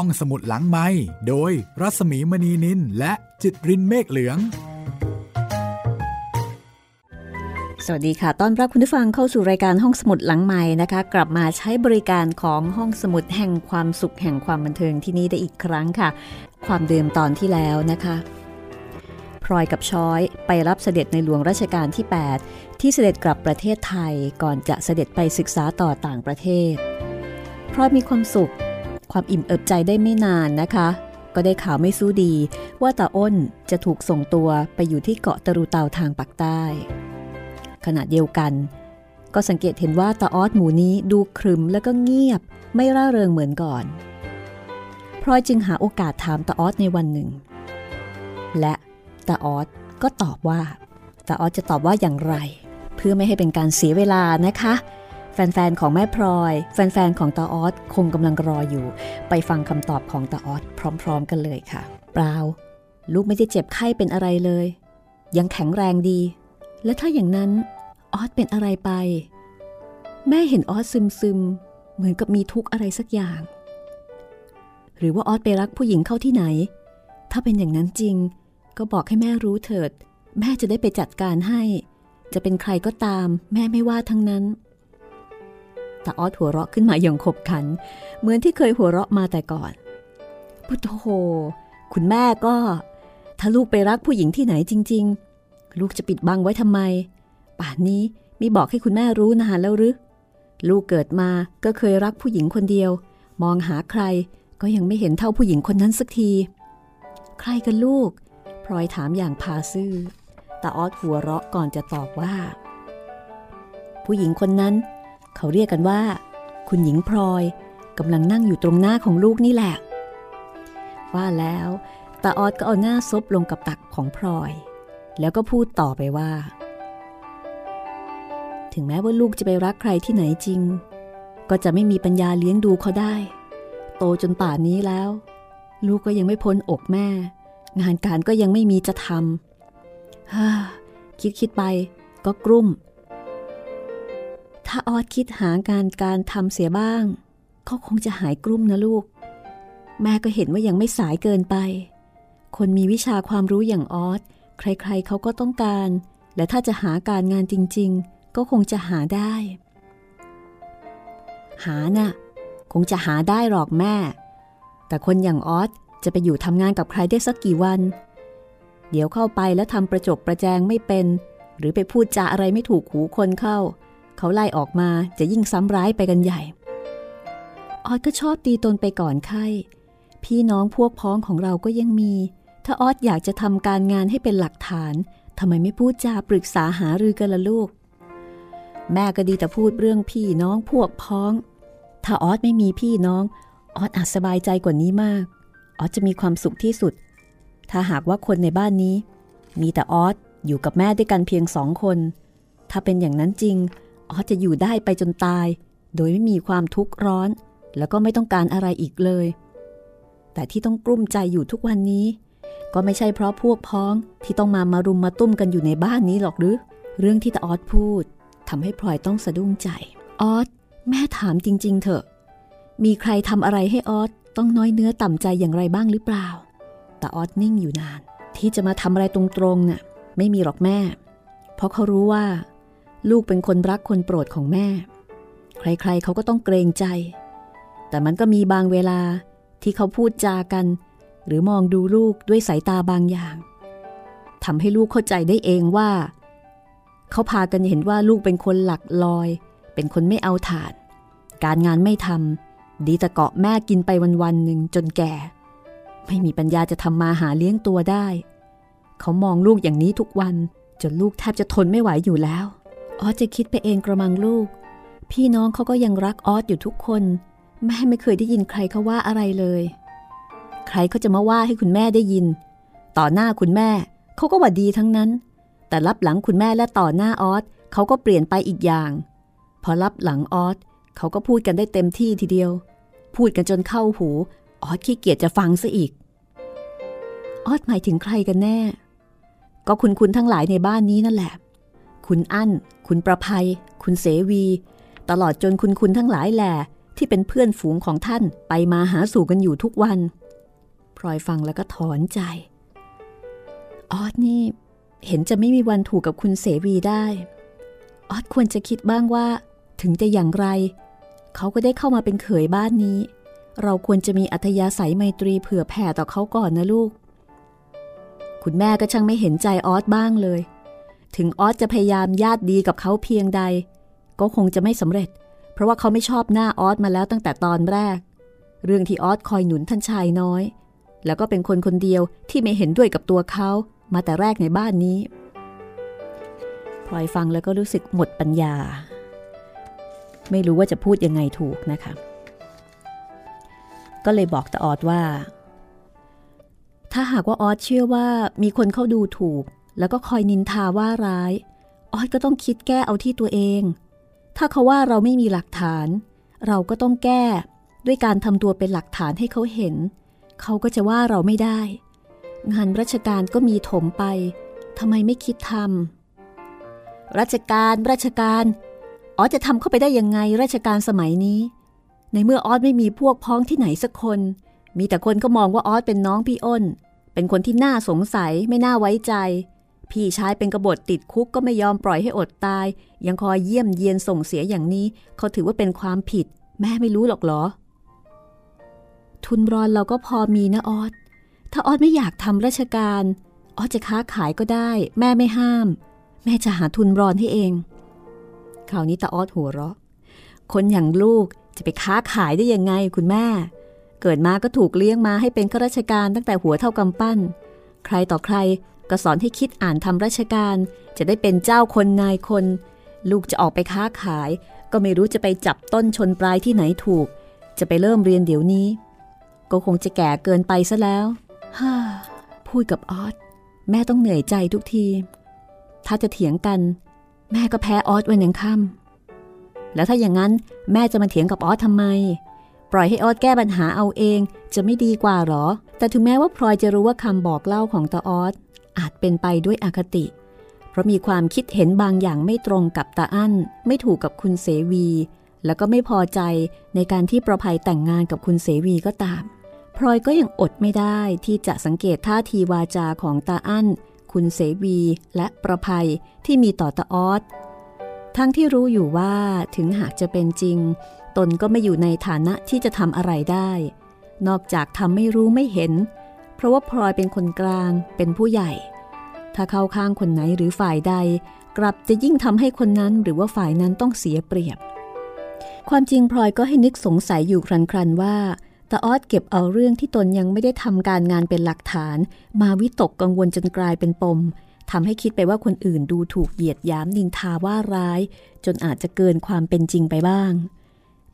ห้องสมุดหลังไม้โดยรัสมีมณีนินและจิตรินเมฆเหลือง สวัสดีค่ะ ต้อนรับคุณผู้ฟังเข้าสู่รายการห้องสมุดหลังใหม่นะคะ กลับมาใช้บริการของห้องสมุดแห่งความสุขแห่งความบันเทิงที่นี่ได้อีกครั้งค่ะ ความเดิมตอนที่แล้วนะคะพลอยกับช้อยไปรับเสด็จในหลวงรัชกาลที่ 8 ที่เสด็จกลับประเทศไทยก่อนจะเสด็จไปศึกษาต่อต่างประเทศพลอยมีความสุข ความอิ่มเอิบใจได้ไม่นานนะคะ ก็ได้ข่าวไม่สู้ดีว่าตาอ้นจะถูกส่งตัวไปอยู่ที่เกาะตะรูเตาทางปากใต้ ขณะเดียวกัน ก็สังเกตเห็นว่าตาออสหมูนี้ดูครึมแล้วก็เงียบไม่ร่าเริงเหมือนก่อนพลอยจึงหาโอกาสถามตาออสในวันหนึ่ง และตาออสก็ตอบว่าตาออสจะตอบว่าอย่างไร เพื่อไม่ให้เป็นการเสียเวลานะคะ แฟนๆของแม่พลอย แฟนๆของตาออสคงกำลังรออยู่ ไปฟังคำตอบของตาออสพร้อมๆกันเลยค่ะ เปล่า ลูกไม่ได้เจ็บไข้เป็นอะไรเลย ยังแข็งแรงดี และถ้าอย่างนั้นออสเป็นอะไรไป แม่เห็นออสซึมซึมเหมือนกับมีทุกข์อะไรสักอย่าง หรือว่าออสไปรักผู้หญิงเข้าที่ไหน ถ้าเป็นอย่างนั้นจริง ก็บอกให้แม่รู้เถิด แม่จะได้ไปจัดการให้ จะเป็นใครก็ตาม แม่ไม่ว่าทั้งนั้น ตาออดหัวเราะขึ้นมาอย่างขบขัน เหมือนที่เคยหัวเราะมาแต่ก่อน พุทโธคุณแม่ก็ ถ้าลูกไปรักผู้หญิงที่ไหนจริง ๆ ลูกจะปิดบังไว้ทำไม ป่านนี้มีบอกให้คุณแม่รู้นานแล้วหรือลูกเกิดมาก็เคยรักผู้หญิงคนเดียว มองหาใครก็ยังไม่เห็นเท่าผู้หญิงคนนั้นสักที ใครกันลูกพลอยถามอย่างพาซื่อตาออดหัวเราะก่อนจะตอบว่า ผู้หญิงคนนั้น เขาเรียกกันว่า คุณหญิงพลอยกำลังนั่งอยู่ตรงหน้าของลูกนี่แหละ ว่าแล้วตาออดก็เอาหน้าซบลงกับตักของพลอย แล้วก็พูดต่อไปว่า ถึงแม้ว่าลูกจะไปรักใครที่ไหนจริง ก็จะไม่มีปัญญาเลี้ยงดูเขาได้ โตจนป่านนี้แล้ว ลูกก็ยังไม่พ้นอกแม่ งานการก็ยังไม่มีจะทำฮ่าคิดคิดไปก็กลุ้ม ถ้าออดคิดหางานการทำเสียบ้าง เขาคงจะหายกลุ้มนะลูก แม่ก็เห็นว่ายังไม่สายเกินไป คนมีวิชาความรู้อย่างออสใครๆเขาก็ต้องการ และถ้าจะหาการงานจริง ๆ ก็คงจะหาได้ หานะ่ะ คงจะหาได้หรอกแม่ แต่คนอย่างออสจะไปอยู่ทำงานกับใครได้สักกี่วัน เดี๋ยวเข้าไปแล้วทำประจบประแจงไม่เป็น หรือไปพูดจาอะไรไม่ถูกหูคนเข้า เขาไล่ออกมาจะยิ่งซ้ำร้ายไปกันใหญ่ ออดก็ชอบตีตนไปก่อนไข้ พี่น้องพวกพ้องของเราก็ยังมี ถ้าออดอยากจะทำการงานให้เป็นหลักฐานทำไมไม่พูดจาปรึกษาหารือกันละลูก แม่ก็ดีแต่พูดเรื่องพี่น้องพวกพ้อง ถ้าออดไม่มีพี่น้อง ออดอาจสบายใจกว่านี้มาก ออสจะมีความสุขที่สุด ถ้าหากว่าคนในบ้านนี้ มีแต่ออสอยู่กับแม่ด้วยกันเพียงสองคน ถ้าเป็นอย่างนั้นจริง ออสจะอยู่ได้ไปจนตาย โดยไม่มีความทุกข์ร้อน แล้วก็ไม่ต้องการอะไรอีกเลย แต่ที่ต้องกลุ้มใจอยู่ทุกวันนี้ ก็ไม่ใช่เพราะพวกพ้องที่ต้องมามารุมมาตุ้มกันอยู่ในบ้านนี้หรอกหรือ เรื่องที่ตาออสพูดทำให้พลอยต้องสะดุ้งใจ ออสแม่ถามจริง ๆ เถอะ มีใครทำอะไรให้ออสต้องน้อยเนื้อต่ำใจอย่างไรบ้างหรือเปล่า แต่ออดนิ่งอยู่นาน ที่จะมาทำอะไรตรงๆน่ะ ไม่มีหรอกแม่ เพราะเขารู้ว่า ลูกเป็นคนรักคนโปรดของแม่ ใครๆเขาก็ต้องเกรงใจ แต่มันก็มีบางเวลาที่เขาพูดจากัน หรือมองดูลูกด้วยสายตาบางอย่างทำให้ลูกเข้าใจได้เองว่า เขาพากันเห็นว่าลูกเป็นคนหลักลอย เป็นคนไม่เอาถาดการงานไม่ทำดีแต่เกาะแม่กินไปวันๆหนึ่งจนแก่ ไม่มีปัญญาจะทำมาหาเลี้ยงตัวได้ เขามองลูกอย่างนี้ทุกวันจนลูกแทบจะทนไม่ไหวอยู่แล้ว ออสจะคิดไปเองกระมังลูก พี่น้องเขาก็ยังรักออสอยู่ทุกคน แม่ไม่เคยได้ยินใครเขาว่าอะไรเลย ใครเขาจะมาว่าให้คุณแม่ได้ยิน ต่อหน้าคุณแม่เขาก็ว่าดีทั้งนั้น แต่รับหลังคุณแม่และต่อหน้าออสเขาก็เปลี่ยนไปอีกอย่าง พอรับหลังออสเขาก็พูดกันได้เต็มที่ทีเดียว พูดกันจนเข้าหูออสขี้เกียจจะฟังซะอีกออสหมายถึงใครกันแน่ ก็คุณคุณทั้งหลายในบ้านนี้นั่นแหละ คุณอั้น คุณประภัย คุณเสวี ตลอดจนคุณคุณทั้งหลายแหละที่เป็นเพื่อนฝูงของท่านไปมาหาสู่กันอยู่ทุกวันพลอยฟังแล้วก็ถอนใจ ออสนี่ เห็นจะไม่มีวันถูกกับคุณเสวีได้ ออสควรจะคิดบ้างว่า ถึงจะอย่างไร เขาก็ได้เข้ามาเป็นเขยบ้านนี้ เราควรจะมีอัธยาศัยไมตรีเผื่อแผ่ต่อเขาก่อนนะลูก คุณแม่ก็ช่างไม่เห็นใจออสบ้างเลย ถึงออสจะพยายามญาติดีกับเขาเพียงใด ก็คงจะไม่สำเร็จ เพราะว่าเขาไม่ชอบหน้าออสมาแล้วตั้งแต่ตอนแรก เรื่องที่ออสคอยหนุนท่านชายน้อย แล้วก็เป็นคนคนเดียวที่ไม่เห็นด้วยกับตัวเขามาแต่แรกในบ้านนี้พลอยฟังแล้วก็รู้สึกหมดปัญญา ไม่รู้ว่าจะพูดยังไงถูกนะคะ ก็เลยบอกตาออดว่า ถ้าหากว่าออสเชื่อว่ามีคนเข้าดูถูก แล้วก็คอยนินทาว่าร้ายออสก็ต้องคิดแก้เอาที่ตัวเอง ถ้าเขาว่าเราไม่มีหลักฐาน เราก็ต้องแก้ ด้วยการทำตัวเป็นหลักฐานให้เขาเห็น เขาก็จะว่าเราไม่ได้ งานราชการก็มีถมไปทำไมไม่คิดทำราชการราชการออจะทำเข้าไปได้ยังไงราชการสมัยนี้ ในเมื่อออสไม่มีพวกพ้องที่ไหนสักคน มีแต่คนก็มองว่าออสเป็นน้องพี่อ้น เป็นคนที่น่าสงสัยไม่น่าไว้ใจ พี่ชายเป็นกบฏติดคุกก็ไม่ยอมปล่อยให้อดตาย ยังคอยเยี่ยมเยียนส่งเสียอย่างนี้ เขาถือว่าเป็นความผิด แม่ไม่รู้หรอกเหรอ ทุนรอนเราก็พอมีนะออสถ้าออสไม่อยากทำราชการออสจะค้าขายก็ได้ แม่ไม่ห้าม แม่จะหาทุนรอนให้เองคราวนี้ตาออสหัวเราะ คนอย่างลูกจะไปค้าขายได้ยังไงคุณแม่ เกิดมาก็ถูกเลี้ยงมาให้เป็นข้าราชการตั้งแต่หัวเท่ากำปั้น ใครต่อใคร ก็สอนให้คิดอ่านทำราชการ จะได้เป็นเจ้าคนนายคน ลูกจะออกไปค้าขาย ก็ไม่รู้จะไปจับต้นชนปลายที่ไหนถูก จะไปเริ่มเรียนเดี๋ยวนี้ ก็คงจะแก่เกินไปซะแล้วฮ่าพูดกับออสแม่ต้องเหนื่อยใจทุกที ถ้าจะเถียงกัน แม่ก็แพ้ออสวันยังค่ำแล้วถ้าอย่างนั้นแม่จะมาเถียงกับออสทำไม ปล่อยให้ออสแก้ปัญหาเอาเองจะไม่ดีกว่าหรอ แต่ถึงแม้ว่าพลอยจะรู้ว่าคำบอกเล่าของตาออส อาจเป็นไปด้วยอคติ เพราะมีความคิดเห็นบางอย่างไม่ตรงกับตาอั้น ไม่ถูกกับคุณเสวี แล้วก็ไม่พอใจในการที่ประภัยแต่งงานกับคุณเสวีก็ตาม พลอยก็ยังอดไม่ได้ที่จะสังเกตท่าทีวาจาของตาอั้น คุณเสวีและประภัยที่มีต่อตาออสทั้งที่รู้อยู่ว่าถึงหากจะเป็นจริง ตนก็ไม่อยู่ในฐานะที่จะทำอะไรได้ นอกจากทำไม่รู้ไม่เห็น เพราะว่าพลอยเป็นคนกลางเป็นผู้ใหญ่ ถ้าเข้าข้างคนไหนหรือฝ่ายใด กลับจะยิ่งทำให้คนนั้นหรือว่าฝ่ายนั้นต้องเสียเปรียบ ความจริงพลอยก็ให้นึกสงสัยอยู่ครันๆว่าต่ออดเก็บเอาเรื่องที่ตนยังไม่ได้ทำการงานเป็นหลักฐาน มาวิตกกังวลจนกลายเป็นปมทำให้คิดไปว่าคนอื่นดูถูกเหยียดย้ำนินทาว่าร้าย จนอาจจะเกินความเป็นจริงไปบ้าง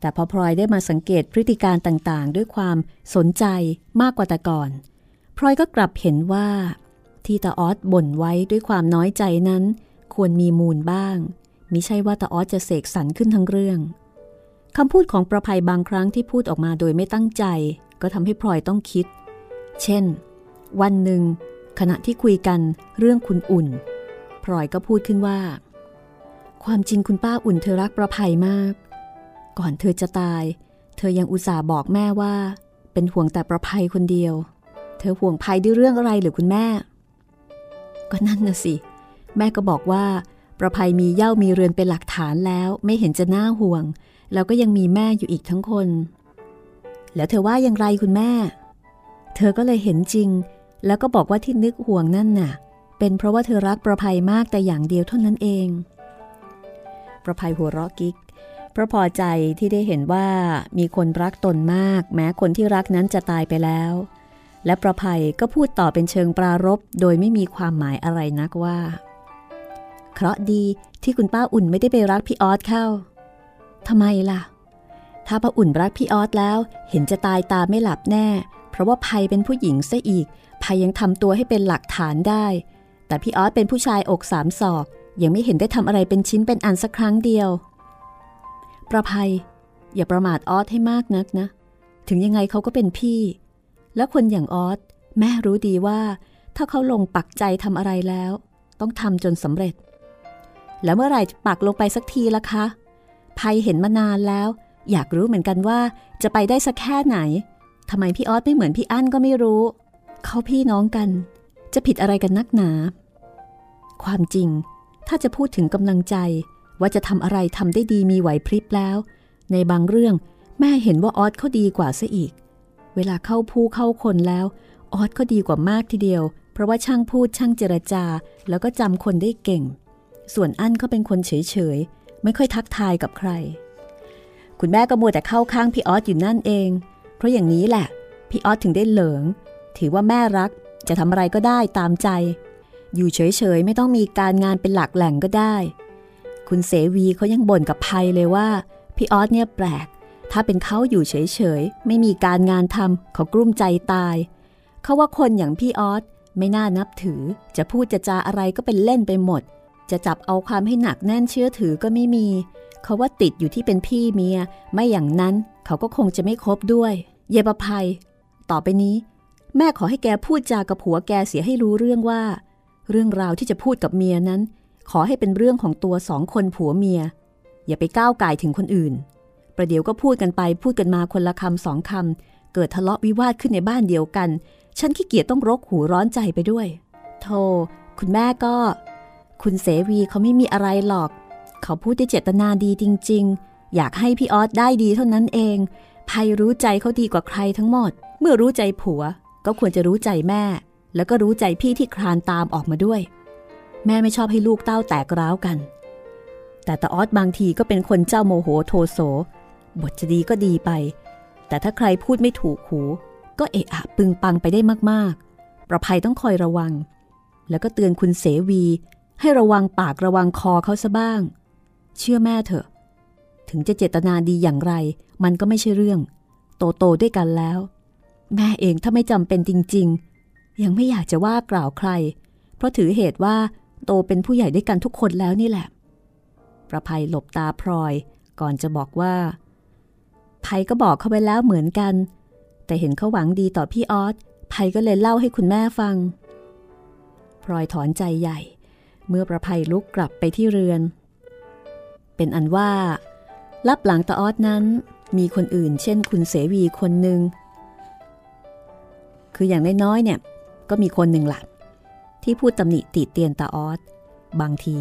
แต่พอพลอยได้มาสังเกตพฤติการต่างๆ ด้วยความสนใจมากกว่าแต่ก่อน ลอยก็กลับเห็นว่า ที่ตาออสบ่นไว้ด้วยความน้อยใจนั้น ควรมีมูลบ้างมิใช่ว่าตาออสจะเสกสรรขึ้นทั้งเรื่องคำพูดของประภัยบางครั้งที่พูดออกมาโดยไม่ตั้งใจ ก็ทำให้พลอยต้องคิด เช่น วันหนึ่ง ขณะที่คุยกันเรื่องคุณอุ่นพลอยก็พูดขึ้นว่า ความจริงคุณป้าอุ่นเธอรักประภัยมาก ก่อนเธอจะตาย เธอยังอุตส่าห์บอกแม่ว่า เป็นห่วงแต่ประภัยคนเดียว เธอห่วงภัยด้วยเรื่องอะไรหรือคุณแม่ ก็นั่นนะสิ แม่ก็บอกว่า ประภัยมีเย่ามีเรือนเป็นหลักฐานแล้ว ไม่เห็นจะน่าห่วง แล้วก็ยังมีแม่อยู่อีกทั้งคน แล้วเธอว่าอย่างไรคุณแม่ เธอก็เลยเห็นจริง แล้วก็บอกว่าที่นึกห่วงนั่นน่ะ เป็นเพราะว่าเธอรักประภัยมากแต่อย่างเดียวเท่านั้นเอง ประภัยหัวเราะกิ๊กพระพอใจที่ได้เห็นว่ามีคนรักตนมาก แม้คนที่รักนั้นจะตายไปแล้ว และประภัยก็พูดต่อเป็นเชิงปรารบโดยไม่มีความหมายอะไรนักว่า เคราะดีที่คุณป้าอุ่นไม่ได้ไปรักพี่ออสเข้าทำไมล่ะ ถ้าป้าอุ่นรักพี่ออสแล้ว เห็นจะตายตาไม่หลับแน่ เพราะว่าภัยเป็นผู้หญิงซะอีกภัยยังทำตัวให้เป็นหลักฐานได้ แต่พี่ออสเป็นผู้ชายอกสามศอก ยังไม่เห็นได้ทำอะไรเป็นชิ้นเป็นอันสักครั้งเดียว ประภัย อย่าประมาทออสให้มากนักนะ ถึงยังไงเขาก็เป็นพี่ แล้วคนอย่างออสแม่รู้ดีว่า ถ้าเขาลงปักใจทำอะไรแล้ว ต้องทำจนสำเร็จ แล้วเมื่อไหร่ปักลงไปสักทีล่ะคะภัยเห็นมานานแล้ว อยากรู้เหมือนกันว่าจะไปได้สักแค่ไหนทำไมพี่ออสไม่เหมือนพี่อั้นก็ไม่รู้ เขาพี่น้องกัน จะผิดอะไรกันนักหนา ความจริง ถ้าจะพูดถึงกำลังใจว่าจะทำอะไรทำได้ดีมีไหวพริบแล้ว ในบางเรื่องแม่เห็นว่าออสเขาดีกว่าซะอีก เวลาเข้าผู้เข้าคนแล้ว ออสก็ดีกว่ามากทีเดียว เพราะว่าช่างพูดช่างเจรจา แล้วก็จำคนได้เก่ง ส่วนอั้นก็เป็นคนเฉยๆ ไม่ค่อยทักทายกับใคร คุณแม่ก็มัวแต่เข้าข้างพี่ออสอยู่นั่นเอง เพราะอย่างนี้แหละ พี่ออสถึงได้เหลิง ถือว่าแม่รักจะทำอะไรก็ได้ตามใจ อยู่เฉยๆ ไม่ต้องมีการงานเป็นหลักแหล่งก็ได้ คุณเสวีเขายังบ่นกับภัยเลยว่าพี่ออสเนี่ยแปลก ถ้าเป็นเขาอยู่เฉยๆ ไม่มีการงานทำเขากลุ้มใจตาย เขาว่าคนอย่างพี่ออสไม่น่านับถือ จะพูดจะจาอะไรก็เป็นเล่นไปหมด จะจับเอาความให้หนักแน่นเชื่อถือก็ไม่มี เขาว่าติดอยู่ที่เป็นพี่เมีย ไม่อย่างนั้นเขาก็คงจะไม่คบด้วย เยบภัย ต่อไปนี้ แม่ขอให้แกพูดจากับผัวแกเสียให้รู้เรื่องว่า เรื่องราวที่จะพูดกับเมียนั้น ขอให้เป็นเรื่องของตัวสองคนผัวเมีย อย่าไปก้าวไก่ถึงคนอื่น ประเดี๋ยวก็พูดกันไปพูดกันมาคนละคำสองคำเกิดทะเลาะวิวาทขึ้นในบ้านเดียวกัน ฉันขี้เกียจต้องรกหูร้อนใจไปด้วยโธคุณแม่ก็ คุณเสวีเขาไม่มีอะไรหรอก เขาพูดด้วยเจตนาดีจริง ๆ อยากให้พี่ออสได้ดีเท่านั้นเองภัยรู้ใจเขาดีกว่าใครทั้งหมด เมื่อรู้ใจผัว ก็ควรจะรู้ใจแม่ แล้วก็รู้ใจพี่ที่คลานตามออกมาด้วย แม่ไม่ชอบให้ลูกเต้าแตกร้าวกัน แต่ตาออสบางทีก็เป็นคนเจ้าโมโหโทโส บทจะดีก็ดีไป แต่ถ้าใครพูดไม่ถูกหู ก็เอะอะปึงปังไปได้มากๆ ประภัยต้องคอยระวัง แล้วก็เตือนคุณเสวี ให้ระวังปากระวังคอเขาซะบ้าง เชื่อแม่เถอะ ถึงจะเจตนาดีอย่างไร มันก็ไม่ใช่เรื่อง โตโตด้วยกันแล้ว แม่เองถ้าไม่จำเป็นจริง ๆ ยังไม่อยากจะว่ากล่าวใคร เพราะถือเหตุว่าโตเป็นผู้ใหญ่ด้วยกันทุกคนแล้วนี่แหละ ประภัยหลบตาพลอย ก่อนจะบอกว่า ภัยก็บอกเขาไปแล้วเหมือนกัน แต่เห็นเขาหวังดีต่อพี่ออสภัยก็เลยเล่าให้คุณแม่ฟังพลอยถอนใจใหญ่ เมื่อประภัยลุกกลับไปที่เรือน เป็นอันว่ารับหลังตาออสนั้นมีคนอื่น เช่นคุณเสวีคนหนึ่งคืออย่างน้อยๆเนี่ยก็มีคนหนึ่งหลักที่พูดตำหนิติเตียนตาออสบางที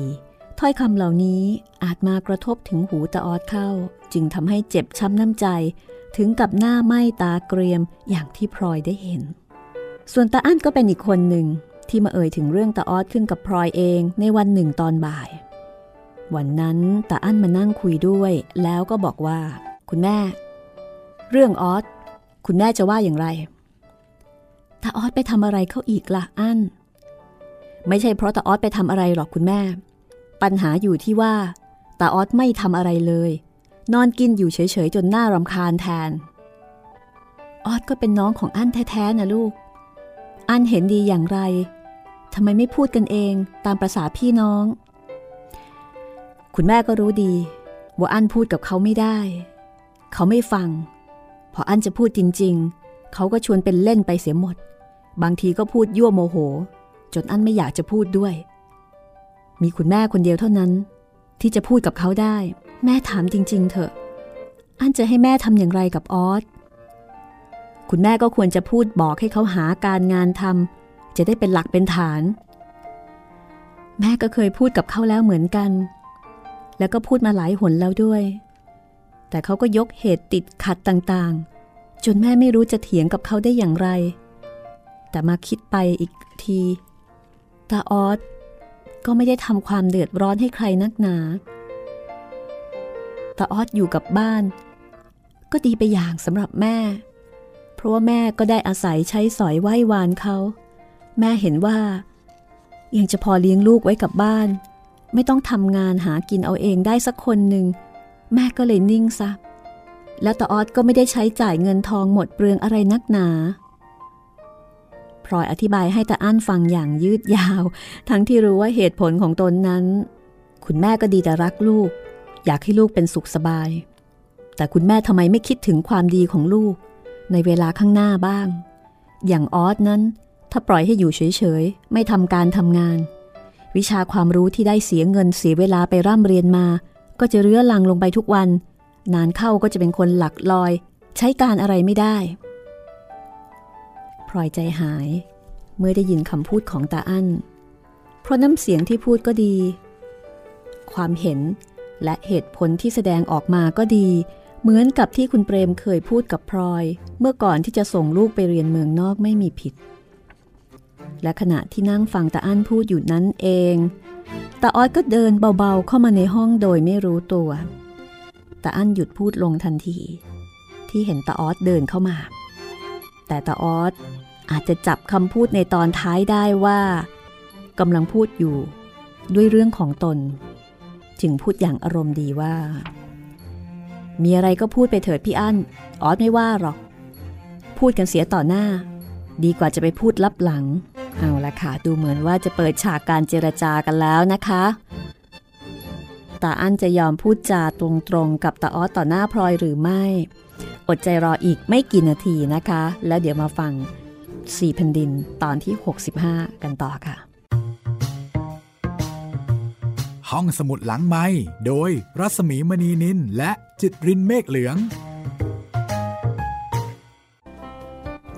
ถ้อยคำเหล่านี้อาจมากระทบถึงหูตาออสเข้า จึงทำให้เจ็บช้ำน้ำใจ ถึงกับหน้าไหม้ตาเกรียมอย่างที่พลอยได้เห็น ส่วนตาอั้นก็เป็นอีกคนหนึ่งที่มาเอ่ยถึงเรื่องตาออสขึ้นกับพลอยเองในวันหนึ่งตอนบ่าย วันนั้นตาอั้นมานั่งคุยด้วยแล้วก็บอกว่า คุณแม่ เรื่องออสคุณแม่จะว่าอย่างไรตาออสไปทำอะไรเขาอีกละ่ะอั้น ไม่ใช่เพราะตาออสไปทำอะไรหรอกคุณแม่ ปัญหาอยู่ที่ว่าตาออสไม่ทำอะไรเลย นอนกินอยู่เฉยๆจนหน้ารำคาญแทน ออสก็เป็นน้องของอั้นแท้ๆนะลูก อั้นเห็นดีอย่างไรทำไมไม่พูดกันเองตามประษาพี่น้อง คุณแม่ก็รู้ดี ว่าอั้นพูดกับเขาไม่ได้ เขาไม่ฟัง พออั้นจะพูดจริง ๆ เขาก็ชวนเป็นเล่นไปเสียหมด บางทีก็พูดยั่วโมโห จนอั้นไม่อยากจะพูดด้วย มีคุณแม่คนเดียวเท่านั้น ที่จะพูดกับเขาได้ แม่ถามจริง ๆ เถอะ อันจะให้แม่ทำอย่างไรกับออสคุณแม่ก็ควรจะพูดบอกให้เขาหาการงานทำจะได้เป็นหลักเป็นฐาน แม่ก็เคยพูดกับเขาแล้วเหมือนกัน แล้วก็พูดมาหลายหนแล้วด้วย แต่เขาก็ยกเหตุติดขัดต่างๆ จนแม่ไม่รู้จะเถียงกับเขาได้อย่างไร แต่มาคิดไปอีกทีตาออส ก็ไม่ได้ทำความเดือดร้อนให้ใครนักหนาตาออสอยู่กับบ้าน ก็ดีไปอย่างสำหรับแม่ เพราะว่าแม่ก็ได้อาศัยใช้สอยไหว้วานเขา แม่เห็นว่า ยังจะพอเลี้ยงลูกไว้กับบ้าน ไม่ต้องทำงานหากินเอาเองได้สักคนหนึ่ง แม่ก็เลยนิ่งซะ แล้วตาออสก็ไม่ได้ใช้จ่ายเงินทองหมดเปลืองอะไรนักหนา ลอยอธิบายให้ตาอั้นฟังอย่างยืดยาว ทั้งที่รู้ว่าเหตุผลของตนนั้น คุณแม่ก็ดีแต่รักลูก อยากให้ลูกเป็นสุขสบาย แต่คุณแม่ทำไมไม่คิดถึงความดีของลูก ในเวลาข้างหน้าบ้าง อย่างออสนั้น ถ้าปล่อยให้อยู่เฉยๆ ไม่ทำการทำงาน วิชาความรู้ที่ได้เสียเงินเสียเวลาไปร่ำเรียนมา ก็จะเรื้อรังลงไปทุกวัน นานเข้าก็จะเป็นคนหลักลอย ใช้การอะไรไม่ได้ พลอยใจหาย เมื่อได้ยินคำพูดของตาอั้น เพราะน้ำเสียงที่พูดก็ดี ความเห็นและเหตุผลที่แสดงออกมาก็ดี เหมือนกับที่คุณเปรมเคยพูดกับพลอย เมื่อก่อนที่จะส่งลูกไปเรียนเมืองนอกไม่มีผิด และขณะที่นั่งฟังตาอั้นพูดอยู่นั้นเองตาออดก็เดินเบาๆเข้ามาในห้องโดยไม่รู้ตัวตาอั้นหยุดพูดลงทันที ที่เห็นตาออดเดินเข้ามา แต่ตาออด อาจจะจับคำพูดในตอนท้ายได้ว่ากำลังพูดอยู่ด้วยเรื่องของตน จึงพูดอย่างอารมณ์ดีว่า มีอะไรก็พูดไปเถิดพี่อั้นออสไม่ว่าหรอก พูดกันเสียต่อหน้า ดีกว่าจะไปพูดลับหลัง เอาละค่ะ ดูเหมือนว่าจะเปิดฉากการเจรจากันแล้วนะคะตาอั้นจะยอมพูดจาตรงๆ กับตาออสต่อหน้าพลอยหรือไม่ อดใจรออีกไม่กี่นาทีนะคะ แล้วเดี๋ยวมาฟัง สี่แผ่นดินตอนที่ 65 กันต่อค่ะ ห้องสมุดหลังไม้โดยรัสมีมณีนินและจิตรินเมฆเหลือง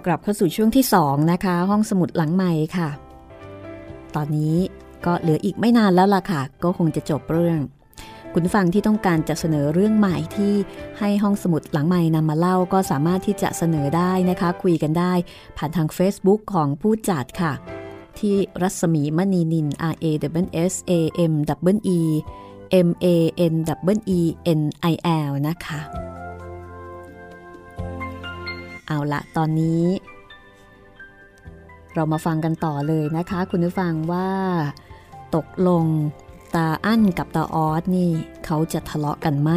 กลับเข้าสู่ช่วงที่สองนะคะ ห้องสมุดหลังไม้ค่ะ ตอนนี้ก็เหลืออีกไม่นานแล้วล่ะค่ะ ก็คงจะจบเรื่อง คุณฟังที่ต้องการจะเสนอเรื่องใหม่ที่ให้ห้องสมุดหลังใหม่นำมาเล่าก็สามารถที่จะเสนอได้นะคะ คุยกันได้ ผ่านทาง Facebook ของผู้จัดค่ะ ที่รัศมีมณีนิน R A W S A M W E M A N W E N I L นะคะ เอาละตอนนี้ เรามาฟังกันต่อเลยนะคะ คุณผู้ฟังว่า ตกลง ตาอั้นกับตาออสนี่ เขาจะทะเลาะกันไหม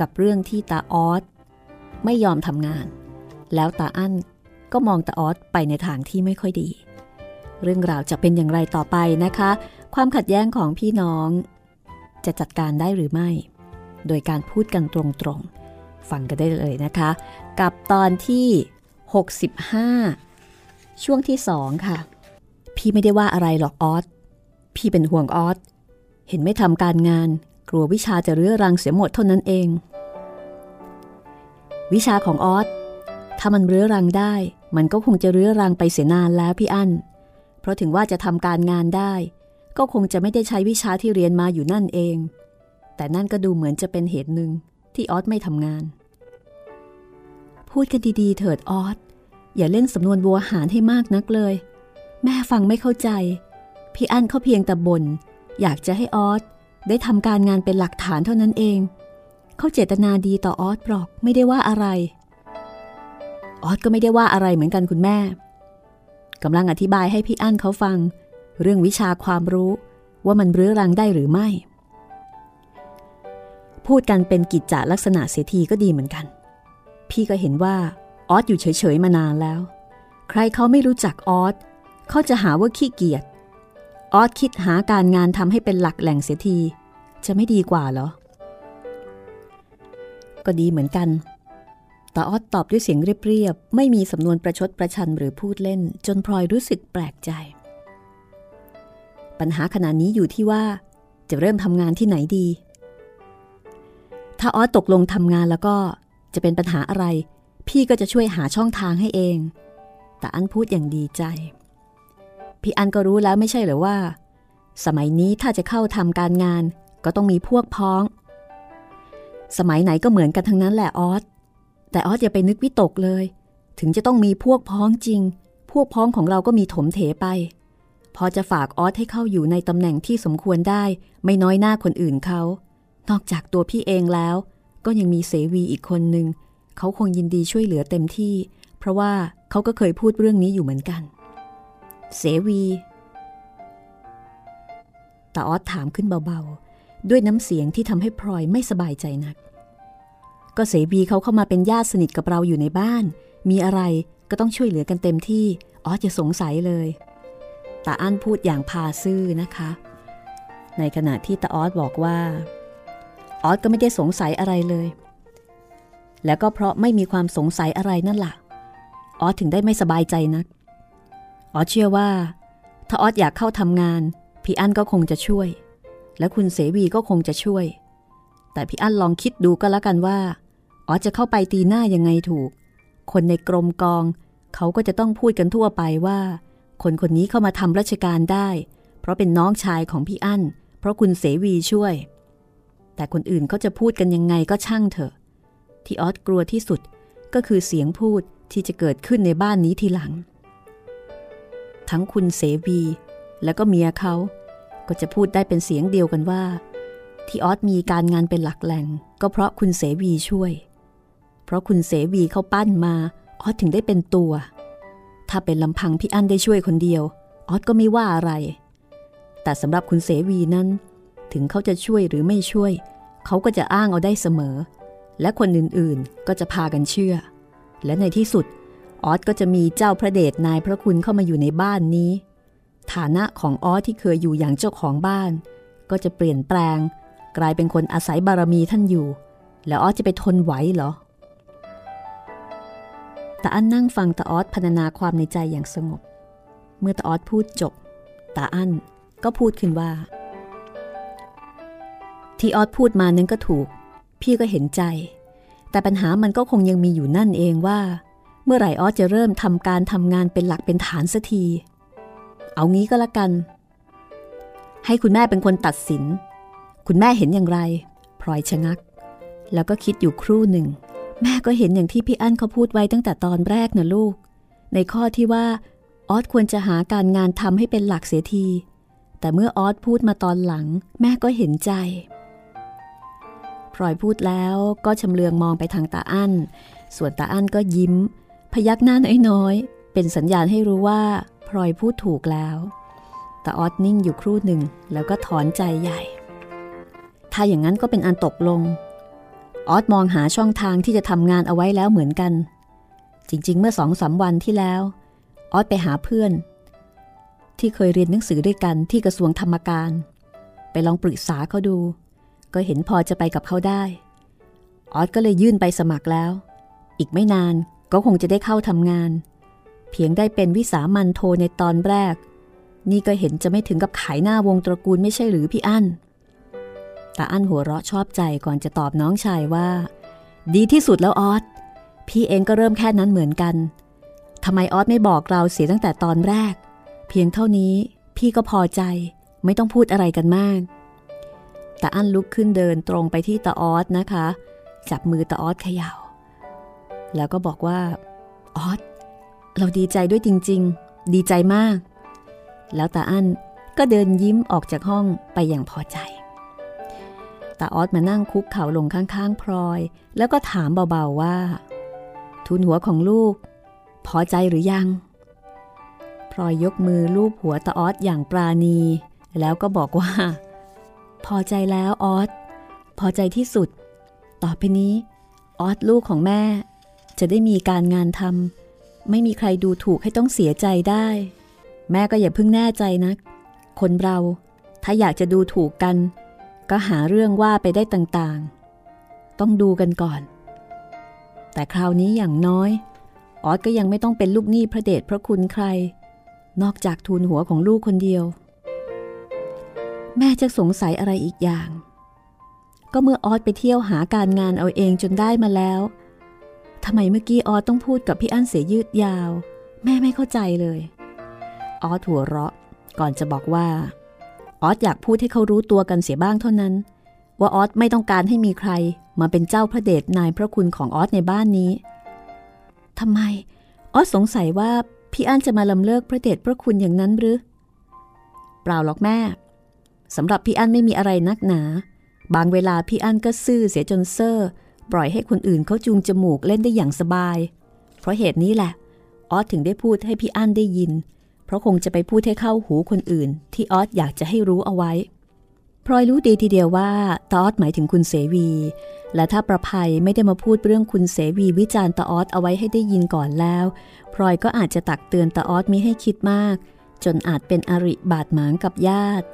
กับเรื่องที่ตาออสไม่ยอมทำงาน แล้วตาอั้นก็มองตาออสไปในทางที่ไม่ค่อยดี เรื่องราวจะเป็นอย่างไรต่อไปนะคะ ความขัดแย้งของพี่น้อง จะจัดการได้หรือไม่ โดยการพูดกันตรงๆ ฟังกันได้เลยนะคะ กับตอนที่ 65 ช่วงที่สองค่ะ พี่ไม่ได้ว่าอะไรหรอกออสพี่เป็นห่วงออส เห็นไม่ทำการงาน กลัววิชาจะเรื้อรังเสียหมดเท่านั้นเอง วิชาของออสถ้ามันเรื้อรังได้ มันก็คงจะเรื้อรังไปเสียนานแล้วพี่อั้นเพราะถึงว่าจะทำการงานได้ ก็คงจะไม่ได้ใช้วิชาที่เรียนมาอยู่นั่นเอง แต่นั่นก็ดูเหมือนจะเป็นเหตุหนึ่งที่ออสไม่ทำงาน พูดกันดีๆ เถิดออสอย่าเล่นสำนวนวัวหารให้มากนักเลย แม่ฟังไม่เข้าใจ พี่อั้นเขาเพียงแต่บน่น อยากจะให้ออสได้ทำการงานเป็นหลักฐานเท่านั้นเอง เขาเจตนาดีต่อออสหรอกไม่ได้ว่าอะไร ออสก็ไม่ได้ว่าอะไรเหมือนกันคุณแม่กำลังอธิบายให้พี่อั้นเขาฟัง เรื่องวิชาความรู้ว่ามันเรื้อรังได้หรือไม่ พูดกันเป็นกิจจลักษณะเสียทีก็ดีเหมือนกัน พี่ก็เห็นว่าออสอยู่เฉยๆมานานแล้ว ใครเขาไม่รู้จักออสเขาจะหาว่าขี้เกียจ ออสคิดหาการงานทำให้เป็นหลักแหล่งเสียที จะไม่ดีกว่าเหรอ ก็ดีเหมือนกัน แตาออดตอบด้วยเสียงเรียบๆ ไม่มีสำนวนประชดประชันหรือพูดเล่น จนพลอยรู้สึกแปลกใจ ปัญหาขณะนี้อยู่ที่ว่า จะเริ่มทำงานที่ไหนดี ถ้าออสตกลงทำงานแล้วก็จะเป็นปัญหาอะไร พี่ก็จะช่วยหาช่องทางให้เอง แต่อันพูดอย่างดีใจ พี่อันก็รู้แล้วไม่ใช่หรือว่า สมัยนี้ถ้าจะเข้าทำการงานก็ต้องมีพวกพ้อง สมัยไหนก็เหมือนกันทั้งนั้นแหละออสแต่ออสอย่าไปนึกวิตกเลย ถึงจะต้องมีพวกพ้องจริง พวกพ้องของเราก็มีถมเถไป พอจะฝากออสให้เข้าอยู่ในตำแหน่งที่สมควรได้ ไม่น้อยหน้าคนอื่นเขา นอกจากตัวพี่เองแล้ว ก็ยังมีเสวีอีกคนหนึ่งเขาคงยินดีช่วยเหลือเต็มที่ เพราะว่าเขาก็เคยพูดเรื่องนี้อยู่เหมือนกัน เสวีแต่ออสถามขึ้นเบาๆ ด้วยน้ำเสียงที่ทำให้พลอยไม่สบายใจนัก ก็เสบีเขาเข้ามาเป็นญาติสนิทกับเราอยู่ในบ้าน มีอะไรก็ต้องช่วยเหลือกันเต็มที่ออสจะสงสัยเลยตาอั้นพูดอย่างพาซื่อนะคะ ในขณะที่ตาออสบอกว่า ออสก็ไม่ได้สงสัยอะไรเลย แล้วก็เพราะไม่มีความสงสัยอะไรนั่นแหละออสถึงได้ไม่สบายใจนัก ออเชื่อว่า ถ้าออสอยากเข้าทำงาน พี่อั้นก็คงจะช่วย และคุณเสวีก็คงจะช่วย แต่พี่อั้นลองคิดดูก็แล้วกันว่าอ๋อจะเข้าไปตีหน้ายังไงถูก คนในกรมกอง เขาก็จะต้องพูดกันทั่วไปว่า คนคนนี้เข้ามาทำราชการได้ เพราะเป็นน้องชายของพี่อั้น เพราะคุณเสวีช่วย แต่คนอื่นเขาจะพูดกันยังไงก็ช่างเถอะ ที่ออสกลัวที่สุดก็คือเสียงพูดที่จะเกิดขึ้นในบ้านนี้ทีหลัง ทั้งคุณเสวี แล้วก็เมียเขา ก็จะพูดได้เป็นเสียงเดียวกันว่า ที่ออสมีการงานเป็นหลักแหล่ง ก็เพราะคุณเสวีช่วย เพราะคุณเสวีเขาปั้นมา ออสถึงได้เป็นตัว ถ้าเป็นลำพังพี่อั้นได้ช่วยคนเดียว ออสก็ไม่ว่าอะไร แต่สำหรับคุณเสวีนั้น ถึงเขาจะช่วยหรือไม่ช่วย เขาก็จะอ้างเอาได้เสมอ และคนอื่นๆก็จะพากันเชื่อ และในที่สุด ออสก็จะมีเจ้าพระเดชนายพระคุณเข้ามาอยู่ในบ้านนี้ ฐานะของออสที่เคยอยู่อย่างเจ้าของบ้าน ก็จะเปลี่ยนแปลง กลายเป็นคนอาศัยบารมีท่านอยู่ แล้วออสจะไปทนไหวเหรอตาอั้นนั่งฟังตาออสพรรณนาความในใจอย่างสงบ เมื่อตาออสพูดจบตาอั้นก็พูดขึ้นว่า ที่ออสพูดมานั้นก็ถูก พี่ก็เห็นใจ แต่ปัญหามันก็คงยังมีอยู่นั่นเองว่า เมื่อไหร่ออสจะเริ่มทำการทำงานเป็นหลักเป็นฐานสักที เอางี้ก็แล้วกัน ให้คุณแม่เป็นคนตัดสิน คุณแม่เห็นอย่างไรพลอยชะงัก แล้วก็คิดอยู่ครู่หนึ่ง แม่ก็เห็นอย่างที่พี่อั้นเขาพูดไว้ตั้งแต่ตอนแรกนะลูก ในข้อที่ว่าออสควรจะหาการงานทำให้เป็นหลักเสียที แต่เมื่อออสพูดมาตอนหลัง แม่ก็เห็นใจพลอยพูดแล้วก็ชำเลืองมองไปทางตาอั้น ส่วนตาอั้นก็ยิ้ม พยักหน้าน้อยๆ เป็นสัญญาณให้รู้ว่าพลอยพูดถูกแล้วแต่ออสนิ่งอยู่ครู่หนึ่งแล้วก็ถอนใจใหญ่ ถ้าอย่างนั้นก็เป็นอันตกลง ออสมองหาช่องทางที่จะทำงานเอาไว้แล้วเหมือนกัน จริง ๆ เมื่อสองสาวันที่แล้ว ออสไปหาเพื่อน ที่เคยเรียนหนังสือด้วยกันที่กระทรวงธรรมการ ไปลองปรึกษาเขาดู ก็เห็นพอจะไปกับเขาได้ ออสก็เลยยื่นไปสมัครแล้ว อีกไม่นาน ก็คงจะได้เข้าทำงาน เพียงได้เป็นวิสามันโทในตอนแรก นี่ก็เห็นจะไม่ถึงกับขายหน้าวงตระกูลไม่ใช่หรือพี่อั้นตาอั้นหัวเราะชอบใจก่อนจะตอบน้องชายว่า ดีที่สุดแล้วออสพี่เองก็เริ่มแค่นั้นเหมือนกันทำไมออสไม่บอกเราเสียตั้งแต่ตอนแรก เพียงเท่านี้พี่ก็พอใจ ไม่ต้องพูดอะไรกันมากตาอั้นลุกขึ้นเดินตรงไปที่ตาออสนะคะ จับมือตาออสเขยา่า แล้วก็บอกว่าออสเราดีใจด้วยจริง ๆ ดีใจมาก แล้วตาอั้นก็เดินยิ้มออกจากห้องไปอย่างพอใจตาออสมานั่งคุกเข่าลงข้างๆพลอย แล้วก็ถามเบาๆว่า ทุนหัวของลูก พอใจหรือยังพลอยยกมือลูบหัวตาออสอย่างปราณี แล้วก็บอกว่า พอใจแล้วออสพอใจที่สุด ต่อไปนี้ ออสลูกของแม่ จะได้มีการงานทำไม่มีใครดูถูกให้ต้องเสียใจได้ แม่ก็อย่าเพิ่งแน่ใจนะัก คนเราถ้าอยากจะดูถูกกัน ก็หาเรื่องว่าไปได้ต่างๆ ต้องดูกันก่อน แต่คราวนี้อย่างน้อย ออสก็ยังไม่ต้องเป็นลูกหนี้พระเดชพระคุณใคร นอกจากทูลหัวของลูกคนเดียว แม่จะสงสัยอะไรอีกอย่าง ก็เมื่อออสไปเที่ยวหาการงานเอาเองจนได้มาแล้ว ทำไมเมื่อกี้ออสต้องพูดกับพี่อั้นเสียยืดยาว แม่ไม่เข้าใจเลย ออสหัวเราะ ก่อนจะบอกว่า ออสอยากพูดให้เขารู้ตัวกันเสียบ้างเท่านั้น ว่าออสไม่ต้องการให้มีใคร มาเป็นเจ้าพระเดชนายพระคุณของออสในบ้านนี้ทำไม ออสสงสัยว่าพี่อั้นจะมาลำเลิกพระเดชพระคุณอย่างนั้นหรือ เปล่าหรอกแม่สำหรับพี่อั้นไม่มีอะไรนักหนา บางเวลาพี่อั้นก็ซื่อเสียจนเซ่อ ปล่อยให้คนอื่นเขาจูงจมูกเล่นได้อย่างสบาย เพราะเหตุนี้แหละ ออสถึงได้พูดให้พี่อั้นได้ยิน เพราะคงจะไปพูดให้เข้าหูคนอื่น ที่ออสอยากจะให้รู้เอาไว้พลอยรู้ดีทีเดียวว่าตออสหมายถึงคุณเสวี และถ้าประภัยไม่ได้มาพูดเรื่องคุณเสวีวิจารณ์ตออสเอาไว้ให้ได้ยินก่อนแล้ว พลอยก็อาจจะตักเตือนตออสมิให้คิดมาก จนอาจเป็นอริบาดหมางกับญาติ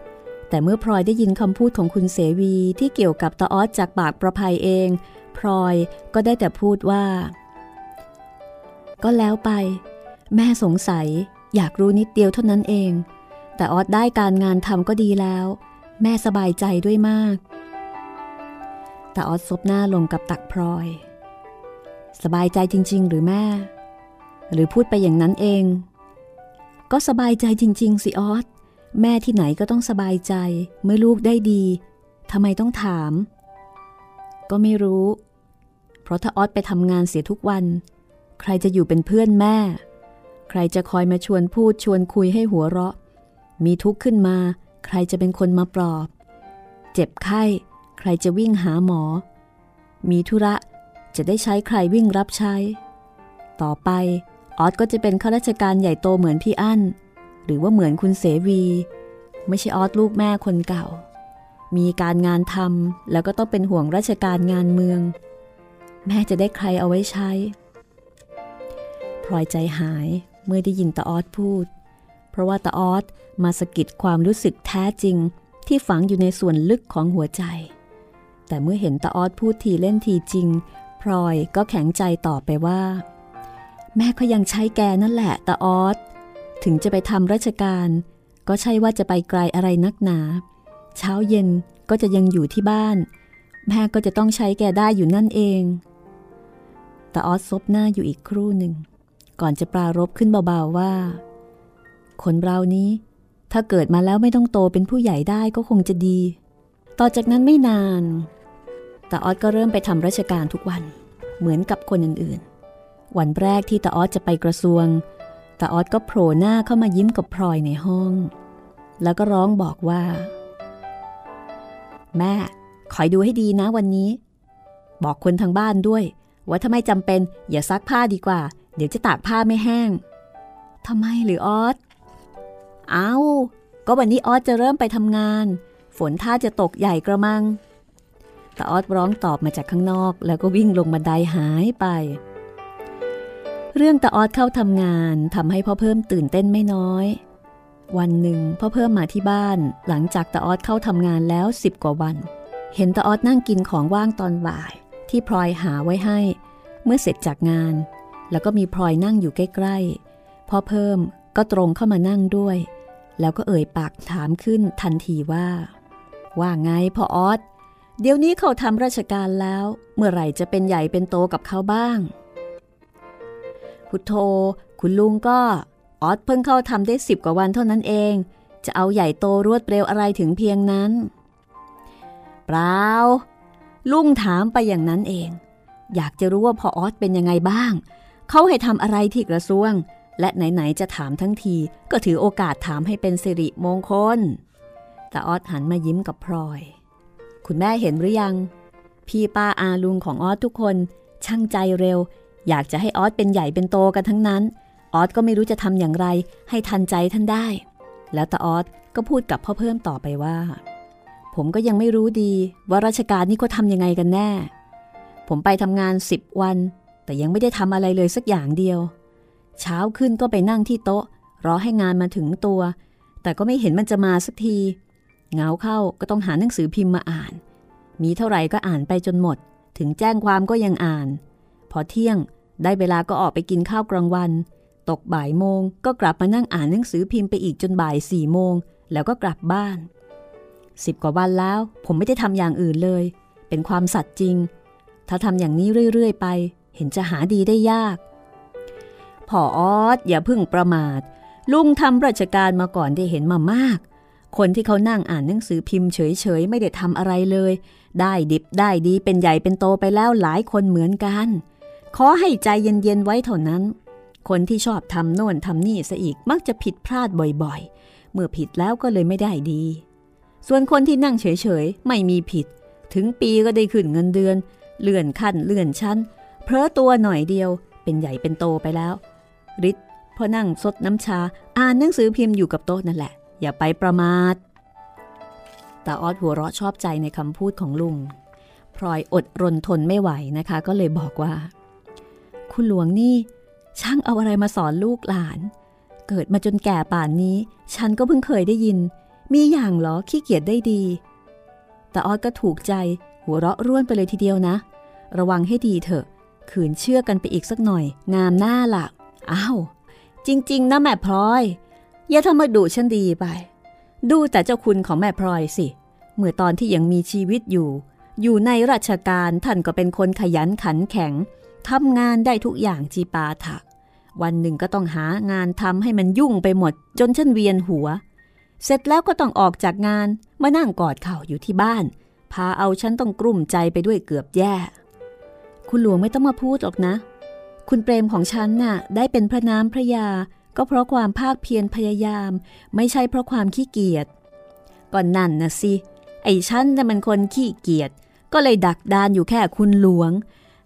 แต่เมื่อพลอยได้ยินคำพูดของคุณเสวีที่เกี่ยวกับตาออสจากปากประภัยเอง พลอยก็ได้แต่พูดว่า ก็แล้วไป แม่สงสัย อยากรู้นิดเดียวเท่านั้นเอง แต่ออดได้การงานทำก็ดีแล้ว แม่สบายใจด้วยมากตาออดซบหน้าลงกับตักพลอย สบายใจจริง ๆ หรือแม่ หรือพูดไปอย่างนั้นเอง ก็สบายใจจริง ๆ สิออส แม่ที่ไหนก็ต้องสบายใจเมื่อลูกได้ดีทำไมต้องถาม ก็ไม่รู้ เพราะถ้าออสไปทำงานเสียทุกวัน ใครจะอยู่เป็นเพื่อนแม่ ใครจะคอยมาชวนพูดชวนคุยให้หัวเราะ มีทุกข์ขึ้นมา ใครจะเป็นคนมาปลอบ เจ็บไข้ ใครจะวิ่งหาหมอ มีธุระจะได้ใช้ใครวิ่งรับใช้ ต่อไปออสก็จะเป็นข้าราชการใหญ่โตเหมือนพี่อั้น หรือว่าเหมือนคุณเสวี ไม่ใช่ออสลูกแม่คนเก่า มีการงานทำแล้วก็ต้องเป็นห่วงราชการงานเมือง แม่จะได้ใครเอาไว้ใช้พลอยใจหายเมื่อได้ยินตาออสพูด เพราะว่าตาออสมาสะกิดความรู้สึกแท้จริงที่ฝังอยู่ในส่วนลึกของหัวใจ แต่เมื่อเห็นตาออสพูดทีเล่นทีจริง พลอยก็แข็งใจตอบไปว่า แม่ก็ยังใช้แกนั่นแหละตาออส ถึงจะไปทำราชการ ก็ใช่ว่าจะไปไกลอะไรนักหนา เช้าเย็นก็จะยังอยู่ที่บ้าน แม่ก็จะต้องใช้แกได้อยู่นั่นเอง แต่ออสซบหน้าอยู่อีกครู่หนึ่ง ก่อนจะปรารบขึ้นเบาๆว่า คนเรานี้ ถ้าเกิดมาแล้วไม่ต้องโตเป็นผู้ใหญ่ได้ก็คงจะดี ต่อจากนั้นไม่นาน แต่ออสก็เริ่มไปทำราชการทุกวัน เหมือนกับคนอื่นๆ วันแรกที่ตาออสจะไปกระทรวง ตาออดก็โผล่หน้าเข้ามายิ้มกับพลอยในห้อง แล้วก็ร้องบอกว่า แม่ คอยดูให้ดีนะวันนี้ บอกคนทางบ้านด้วย ว่าถ้าไม่จำเป็น อย่าซักผ้าดีกว่า เดี๋ยวจะตากผ้าไม่แห้งทำไมหรือออสเอาก็วันนี้ออสจะเริ่มไปทำงาน ฝนท่าจะตกใหญ่กระมังแตาออสร้องตอบมาจากข้างนอก แล้วก็วิ่งลงบันไดหายไป เรื่องตาออดเข้าทำงานทำให้พ่อเพิ่มตื่นเต้นไม่น้อย วันหนึ่งพ่อเพิ่มมาที่บ้านหลังจากตาออดเข้าทำงานแล้วสิบกว่าวัน เห็นตาออดนั่งกินของว่างตอนบ่าย ที่พลอยหาไว้ให้ เมื่อเสร็จจากงาน แล้วก็มีพลอยนั่งอยู่ใกล้ๆพ่อเพิ่มก็ตรงเข้ามานั่งด้วย แล้วก็เอ่ยปากถามขึ้นทันทีว่า ว่าไงพ่อออดเดี๋ยวนี้เขาทำราชการแล้ว เมื่อไหร่จะเป็นใหญ่เป็นโตกับเขาบ้าง พุทโธ คุณลุงก็ออสเพิ่งเข้าทำได้สิบกว่าวันเท่านั้นเอง จะเอาใหญ่โตรวดเร็วอะไรถึงเพียงนั้น เปล่า ลุงถามไปอย่างนั้นเอง อยากจะรู้ว่าพอออสเป็นยังไงบ้าง เขาให้ทำอะไรที่กระทรวง และไหน ๆ จะถามทั้งที ก็ถือโอกาสถามให้เป็นสิริมงคล แต่ออสหันมายิ้มกับพลอย คุณแม่เห็นหรือยัง พี่ป้าอาลุงของออสทุกคนช่างใจเร็ว อยากจะให้ออสเป็นใหญ่เป็นโตกันทั้งนั้น ออสก็ไม่รู้จะทำอย่างไรให้ทันใจท่านได้ แล้วตาออสก็พูดกับพ่อเพิ่มต่อไปว่า ผมก็ยังไม่รู้ดีว่าราชการนี่เขาทำยังไงกันแน่ ผมไปทำงานสิบวัน แต่ยังไม่ได้ทำอะไรเลยสักอย่างเดียว เช้าขึ้นก็ไปนั่งที่โต๊ะ รอให้งานมาถึงตัว แต่ก็ไม่เห็นมันจะมาสักทีเงาเข้าก็ต้องหาหนังสือพิมพ์มาอ่าน มีเท่าไหร่ก็อ่านไปจนหมด ถึงแจ้งความก็ยังอ่าน พอเที่ยงได้เวลาก็ออกไปกินข้าวกลางวัน ตกบ่ายโมงก็กลับมานั่งอ่านหนังสือพิมพ์ไปอีกจนบ่ายสี่โมง แล้วก็กลับบ้านสิบกว่าวันแล้ว ผมไม่ได้ทำอย่างอื่นเลย เป็นความสัตย์จริง ถ้าทำอย่างนี้เรื่อย ๆ ไป เห็นจะหาดีได้ยากพอออสอย่าพึ่งประมาท ลุงทำราชการมาก่อนได้เห็นมามาก คนที่เขานั่งอ่านหนังสือพิมพ์เฉย ๆ ไม่ได้ทำอะไรเลย ได้ดิบได้ดีเป็นใหญ่เป็นโตไปแล้วหลายคนเหมือนกัน ขอให้ใจเย็นๆไว้เท่านั้น คนที่ชอบทำโน่นทำนี่ซะอีกมักจะผิดพลาดบ่อยๆ เมื่อผิดแล้วก็เลยไม่ได้ดี ส่วนคนที่นั่งเฉยๆ ไม่มีผิด ถึงปีก็ได้ขึ้นเงินเดือน เลื่อนขั้นเลื่อนชั้น เพลอตัวหน่อยเดียว เป็นใหญ่เป็นโตไปแล้วริดพอนั่งซดน้ำชา อ่านหนังสือพิมพ์อยู่กับโต๊ะนั่นแหละ อย่าไปประมาทตาออดหัวเราะชอบใจในคำพูดของลุงพลอยอดรนทนไม่ไหวนะคะ ก็เลยบอกว่า คุณหลวงนี่ ช่างเอาอะไรมาสอนลูกหลาน เกิดมาจนแก่ป่านนี้ ฉันก็เพิ่งเคยได้ยิน มีอย่างหรอขี้เกียจได้ดี แต่ออดก็ถูกใจหัวเราะร่วนไปเลยทีเดียวนะ ระวังให้ดีเถอะ ขืนเชื่อกันไปอีกสักหน่อย งามหน้าหลักอ้าวจริง ๆ นะแม่พลอย อย่าทำมาดูฉันดีไป ดูแต่เจ้าคุณของแม่พลอยสิ เมื่อตอนที่ยังมีชีวิตอยู่ อยู่ในราชการท่านก็เป็นคนขยันขันแข็ง ทำงานได้ทุกอย่างจีปาถะ วันหนึ่งก็ต้องหางานทำให้มันยุ่งไปหมด จนฉันเวียนหัว เสร็จแล้วก็ต้องออกจากงานมานั่งกอดเข่าอยู่ที่บ้าน พาเอาฉันต้องกลุ้มใจไปด้วยเกือบแย่ คุณหลวงไม่ต้องมาพูดหรอกนะ คุณเปรมของฉันน่ะ ได้เป็นพระน้ำพระยา ก็เพราะความภาคเพียรพยายาม ไม่ใช่เพราะความขี้เกียจก่อนนั่นนะสิไอ้ฉันจะเป็นคนขี้เกียจก็เลยดักดานอยู่แค่คุณหลวง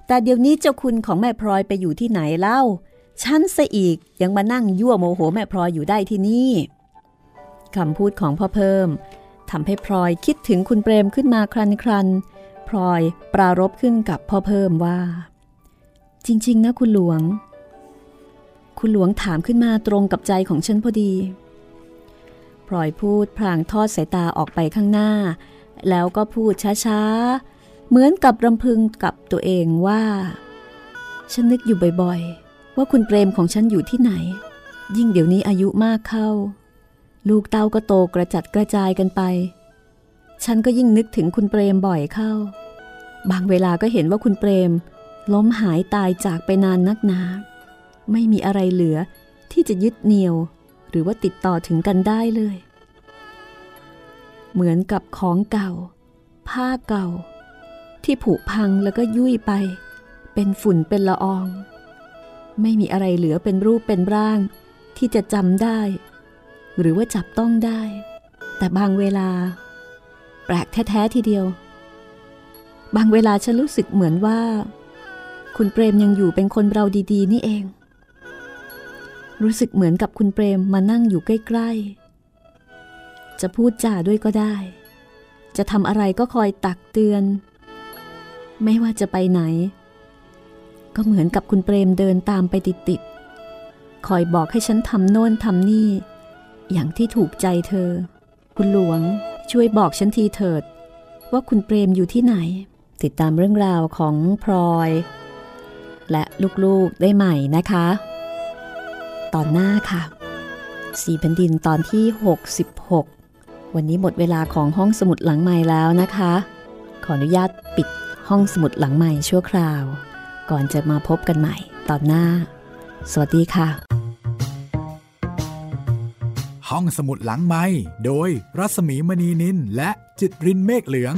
แต่เดี๋ยวนี้เจ้าคุณของแม่พลอยไปอยู่ที่ไหนเล่า ฉันซะอีกยังมานั่งยั่วโมโหแม่พลอยอยู่ได้ที่นี่คำพูดของพ่อเพิ่มทำให้พลอยคิดถึงคุณเปรมขึ้นมาครันครันพลอยปรารบขึ้นกับพ่อเพิ่มว่า จริง ๆ นะคุณหลวง คุณหลวงถามขึ้นมาตรงกับใจของฉันพอดีพลอยพูดพลางทอดสายตาออกไปข้างหน้า แล้วก็พูดช้าๆ เหมือนกับรำพึงกับตัวเองว่า ฉันนึกอยู่บ่อยๆ ว่าคุณเปรมของฉันอยู่ที่ไหน ยิ่งเดี๋ยวนี้อายุมากเข้า ลูกเต้าก็โตกระจัดกระจายกันไป ฉันก็ยิ่งนึกถึงคุณเปรมบ่อยเข้า บางเวลาก็เห็นว่าคุณเปรม ล้มหายตายจากไปนานนักหนา ไม่มีอะไรเหลือที่จะยึดเหนี่ยว หรือว่าติดต่อถึงกันได้เลย เหมือนกับของเก่า ผ้าเก่า ที่ผุพังแล้วก็ยุ่ยไป เป็นฝุ่นเป็นละออง ไม่มีอะไรเหลือเป็นรูปเป็นร่าง ที่จะจำได้ หรือว่าจับต้องได้ แต่บางเวลา แปลกแท้ๆทีเดียว บางเวลาฉันรู้สึกเหมือนว่า คุณเปรมยังอยู่เป็นคนเราดีๆ นี่เอง รู้สึกเหมือนกับคุณเปรมมานั่งอยู่ใกล้ ๆ จะพูดจาด้วยก็ได้ จะทำอะไรก็คอยตักเตือน ไม่ว่าจะไปไหน ก็เหมือนกับคุณเปรมเดินตามไปติดๆคอยบอกให้ฉันทำโน่นทำนี่ อย่างที่ถูกใจเธอ คุณหลวงช่วยบอกฉันทีเถิด ว่าคุณเปรมอยู่ที่ไหน ติดตามเรื่องราวของพลอย และลูกๆได้ใหม่นะคะ ตอนหน้าค่ะสีแผ่นดินตอนที่ 66 วันนี้หมดเวลาของห้องสมุดหลังใหม่แล้วนะคะ ขออนุญาตปิด ห้องสมุดหลังใหม่ชั่วคราว ก่อนจะมาพบกันใหม่ตอนหน้า สวัสดีค่ะ ห้องสมุดหลังใหม่โดยรัสมีมณีนินและจิตรินเมฆเหลือง